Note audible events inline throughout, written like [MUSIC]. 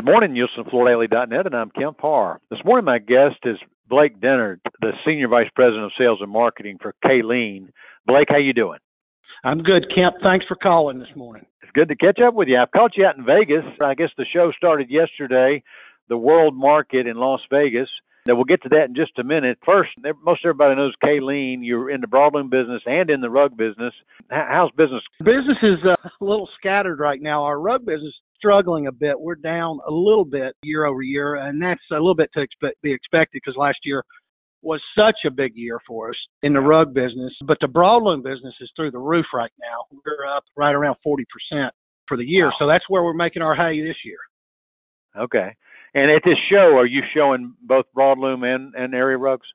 Good morning, NielsenFloorDaily.net, and I'm Kemp Harr. This morning, my guest is Blake Dennard, the Senior Vice President of Sales and Marketing for Kaleen. Blake, how you doing? I'm good, Kemp. Thanks for calling this morning. It's good to catch up with you. I've caught you out in Vegas. I guess the show started yesterday, the World Market in Las Vegas. Now we'll get to that in just a minute. First, most everybody knows Kaleen. You're in the broadloom business and in the rug business. How's business? Business is uh, a little scattered right now. Our rug business is struggling a bit. We're down a little bit year over year, and that's a little bit to expect, be expected because last year was such a big year for us in the rug business. But the broadloom business is through the roof right now. We're up right around 40% for the year. Wow. So that's where we're making our hay this year. Okay. And at this show, are you showing both broadloom and, and area rugs?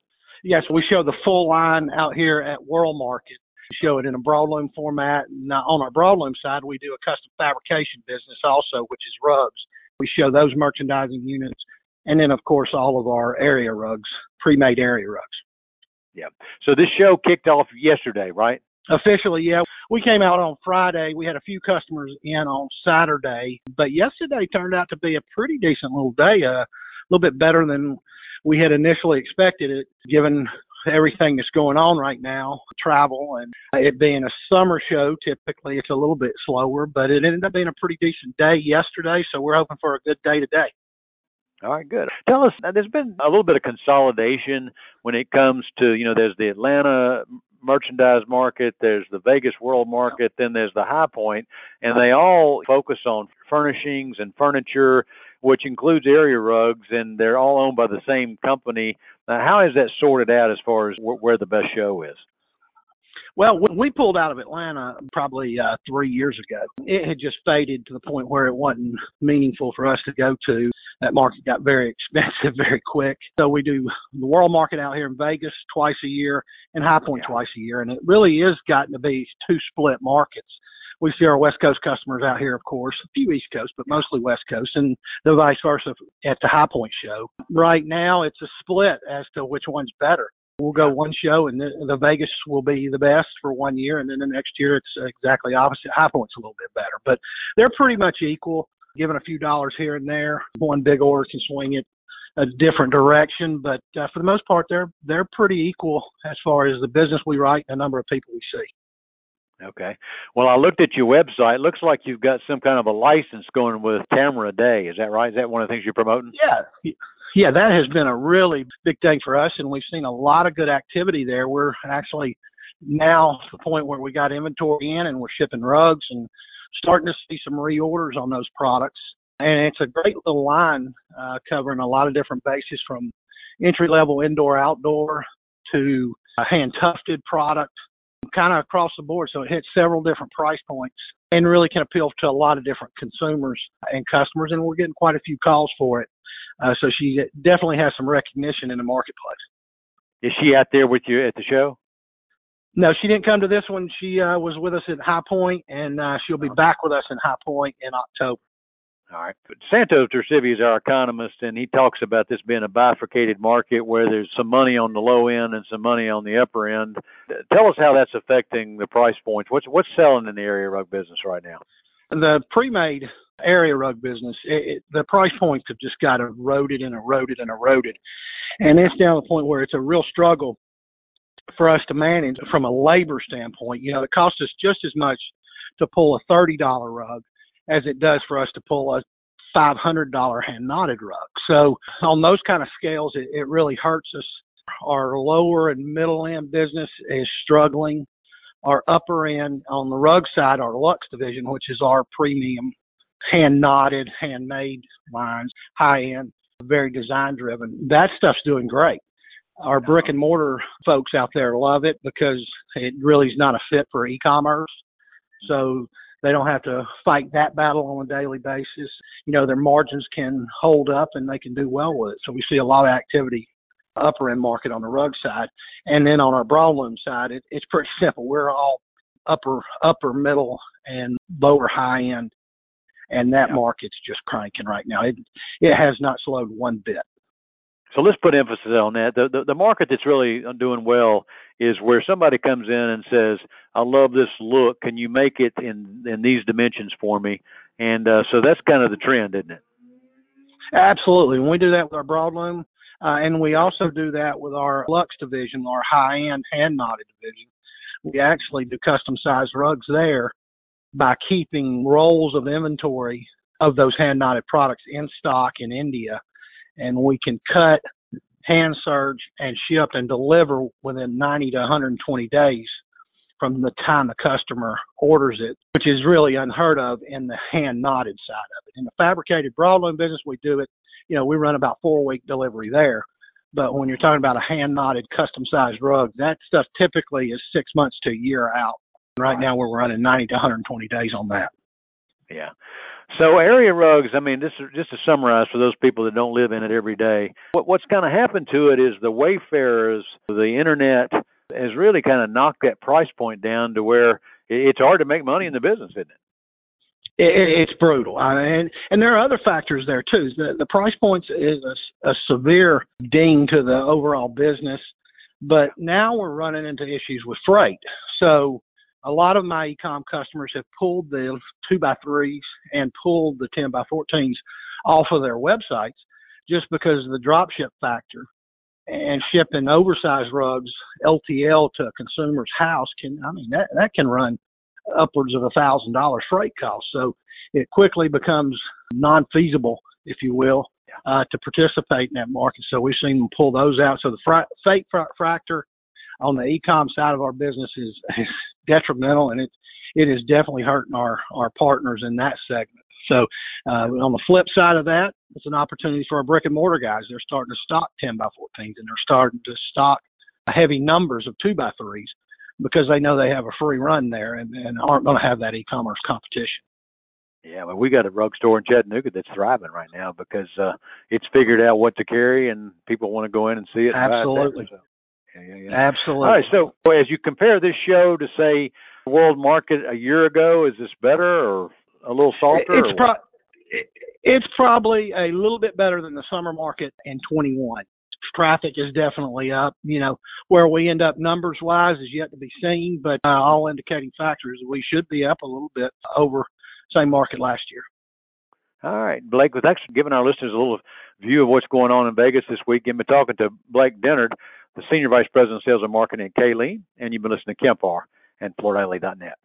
Yes, we show the full line out here at World Market We show it in a broadloom format. Now, on our broadloom side, we do a custom fabrication business also, which is rugs. We show those merchandising units, and then of course all of our area rugs, pre-made area rugs. Yeah. So this show kicked off yesterday, right? Officially, yeah. We came out on Friday. We had a few customers in on Saturday, but yesterday turned out to be a pretty decent little day. Uh, a little bit better than we had initially expected it, given everything that's going on right now, travel and it being a summer show, typically it's a little bit slower, but it ended up being a pretty decent day yesterday. So we're hoping for a good day today. All right, good. Tell us, there's been a little bit of consolidation when it comes to, you know, there's the Atlanta merchandise market, there's the Vegas World Market, then there's the High Point, and they all focus on furnishings and furniture, which includes area rugs, and they're all owned by the same company. Now, how is that sorted out as far as where the best show is? Well, when we pulled out of Atlanta probably uh, three years ago. It had just faded to the point where it wasn't meaningful for us to go to. That market got very expensive [LAUGHS] very quick. So we do the World Market out here in Vegas twice a year and High Point twice a year. And it really is gotten to be two split markets. We see our West Coast customers out here, of course, a few East Coast, but mostly West Coast, and the vice versa at the High Point show. Right now, it's a split as to which one's better. We'll go one show, and the, the Vegas will be the best for one year, and then the next year it's exactly opposite. High Point's a little bit better, but they're pretty much equal. Given a few dollars here and there, one big order can swing it a different direction, but uh, for the most part, they're they're pretty equal as far as the business we write and the number of people we see. Okay. Well, I looked at your website. It looks like you've got some kind of a license going with Camera Day. Is that right? Is that one of the things you're promoting? Yeah yeah, that has been a really big thing for us, and we've seen a lot of good activity there. We're actually now to the point where we got inventory in and we're shipping rugs and starting to see some reorders on those products. And it's a great little line uh, covering a lot of different bases from entry level indoor outdoor to hand tufted product, kind of across the board. So it hits several different price points and really can appeal to a lot of different consumers and customers. And we're getting quite a few calls for it. Uh, so she definitely has some recognition in the marketplace. Is she out there with you at the show? No, she didn't come to this one. She uh, was with us at High Point, and uh, she'll be back with us in High Point in October. All right. Santos Tercivi is our economist, and he talks about this being a bifurcated market where there's some money on the low end and some money on the upper end. Tell us how that's affecting the price points. What's what's selling in the area rug business right now? The pre-made area rug business, it, it, the price points have just got eroded and eroded and eroded. And it's down to the point where it's a real struggle for us to manage from a labor standpoint. You know, it costs us just as much to pull a $30 rug as it does for us to pull a $500 hand knotted rug. So on those kind of scales, it, it really hurts us. Our lower and middle end business is struggling. Our upper end on the rug side, our Lux division, which is our premium hand knotted, handmade lines, high end, very design driven. That stuff's doing great. Our brick and mortar folks out there love it because it really is not a fit for e-commerce. So they don't have to fight that battle on a daily basis. You know, their margins can hold up and they can do well with it. So we see a lot of activity upper end market on the rug side. And then on our broadloom side, it, it's pretty [LAUGHS] simple. We're all upper, upper middle and lower high end and that yeah. market's just cranking right now. It it has not slowed one bit. So let's put emphasis on that. The, the, the market that's really doing well is where somebody comes in and says, "I love this look. Can you make it in in these dimensions for me?" And uh, so that's kind of the trend, isn't it? Absolutely. We do that with our broadloom. Uh, and we also do that with our Lux division, our high end hand knotted division. We actually do custom sized rugs there by keeping rolls of inventory of those hand knotted products in stock in India. And we can cut, hand serge, and ship and deliver within 90 to 120 days from the time the customer orders it, which is really unheard of in the hand knotted side of it. In the fabricated broadloom business, we do it, you know, we run about four week delivery there. But when you're talking about a hand knotted custom sized rug, that stuff typically is six months to a year out. Right now we're running 90 to 120 days on that. Yeah. So area rugs, I mean, this is just to summarize for those people that don't live in it every day. What, what's kind of happened to it is the wayfarers, the internet has really kind of knocked that price point down to where it's hard to make money in the business, isn't it? it's brutal. I mean, and, and there are other factors there too. The, the price points is a, a severe ding to the overall business, but now we're running into issues with freight. So a lot of my ecom customers have pulled the two by threes and pulled the 10 by 14s off of their websites just because of the drop ship factor and shipping oversized rugs LTL to a consumer's house can, I mean, that, that can run upwards of a thousand dollar freight cost. So it quickly becomes non-feasible, if you will, uh, to participate in that market. So we've seen them pull those out. So the fr- freight fr- factor on the e-com side of our business is detrimental, and it it is definitely hurting our our partners in that segment. So uh, on the flip side of that, it's an opportunity for our brick and mortar guys. They're starting to stock 10 by 14s, and they're starting to stock heavy numbers of two by threes because they know they have a free run there and, and aren't going to have that e-commerce competition. Yeah, well, we got a rug store in Chattanooga that's thriving right now because uh, it's figured out what to carry, and people want to go in and see it. Absolutely. So, yeah, yeah, yeah. Absolutely. All right. So, as you compare this show to say world market a year ago, is this better or a little softer? It's pro- it's probably a little bit better than the summer market in 21 traffic is definitely up. You know, where we end up numbers wise is yet to be seen, but uh, all indicating factors we should be up a little bit over same market last year. All right, Blake, thanks for giving our listeners a little view of what's going on in Vegas this week. You've been talking to Blake Dennard, the Senior Vice President of Sales and Marketing at Kaleen, and you've been listening to Kemp and FloorDaily.net.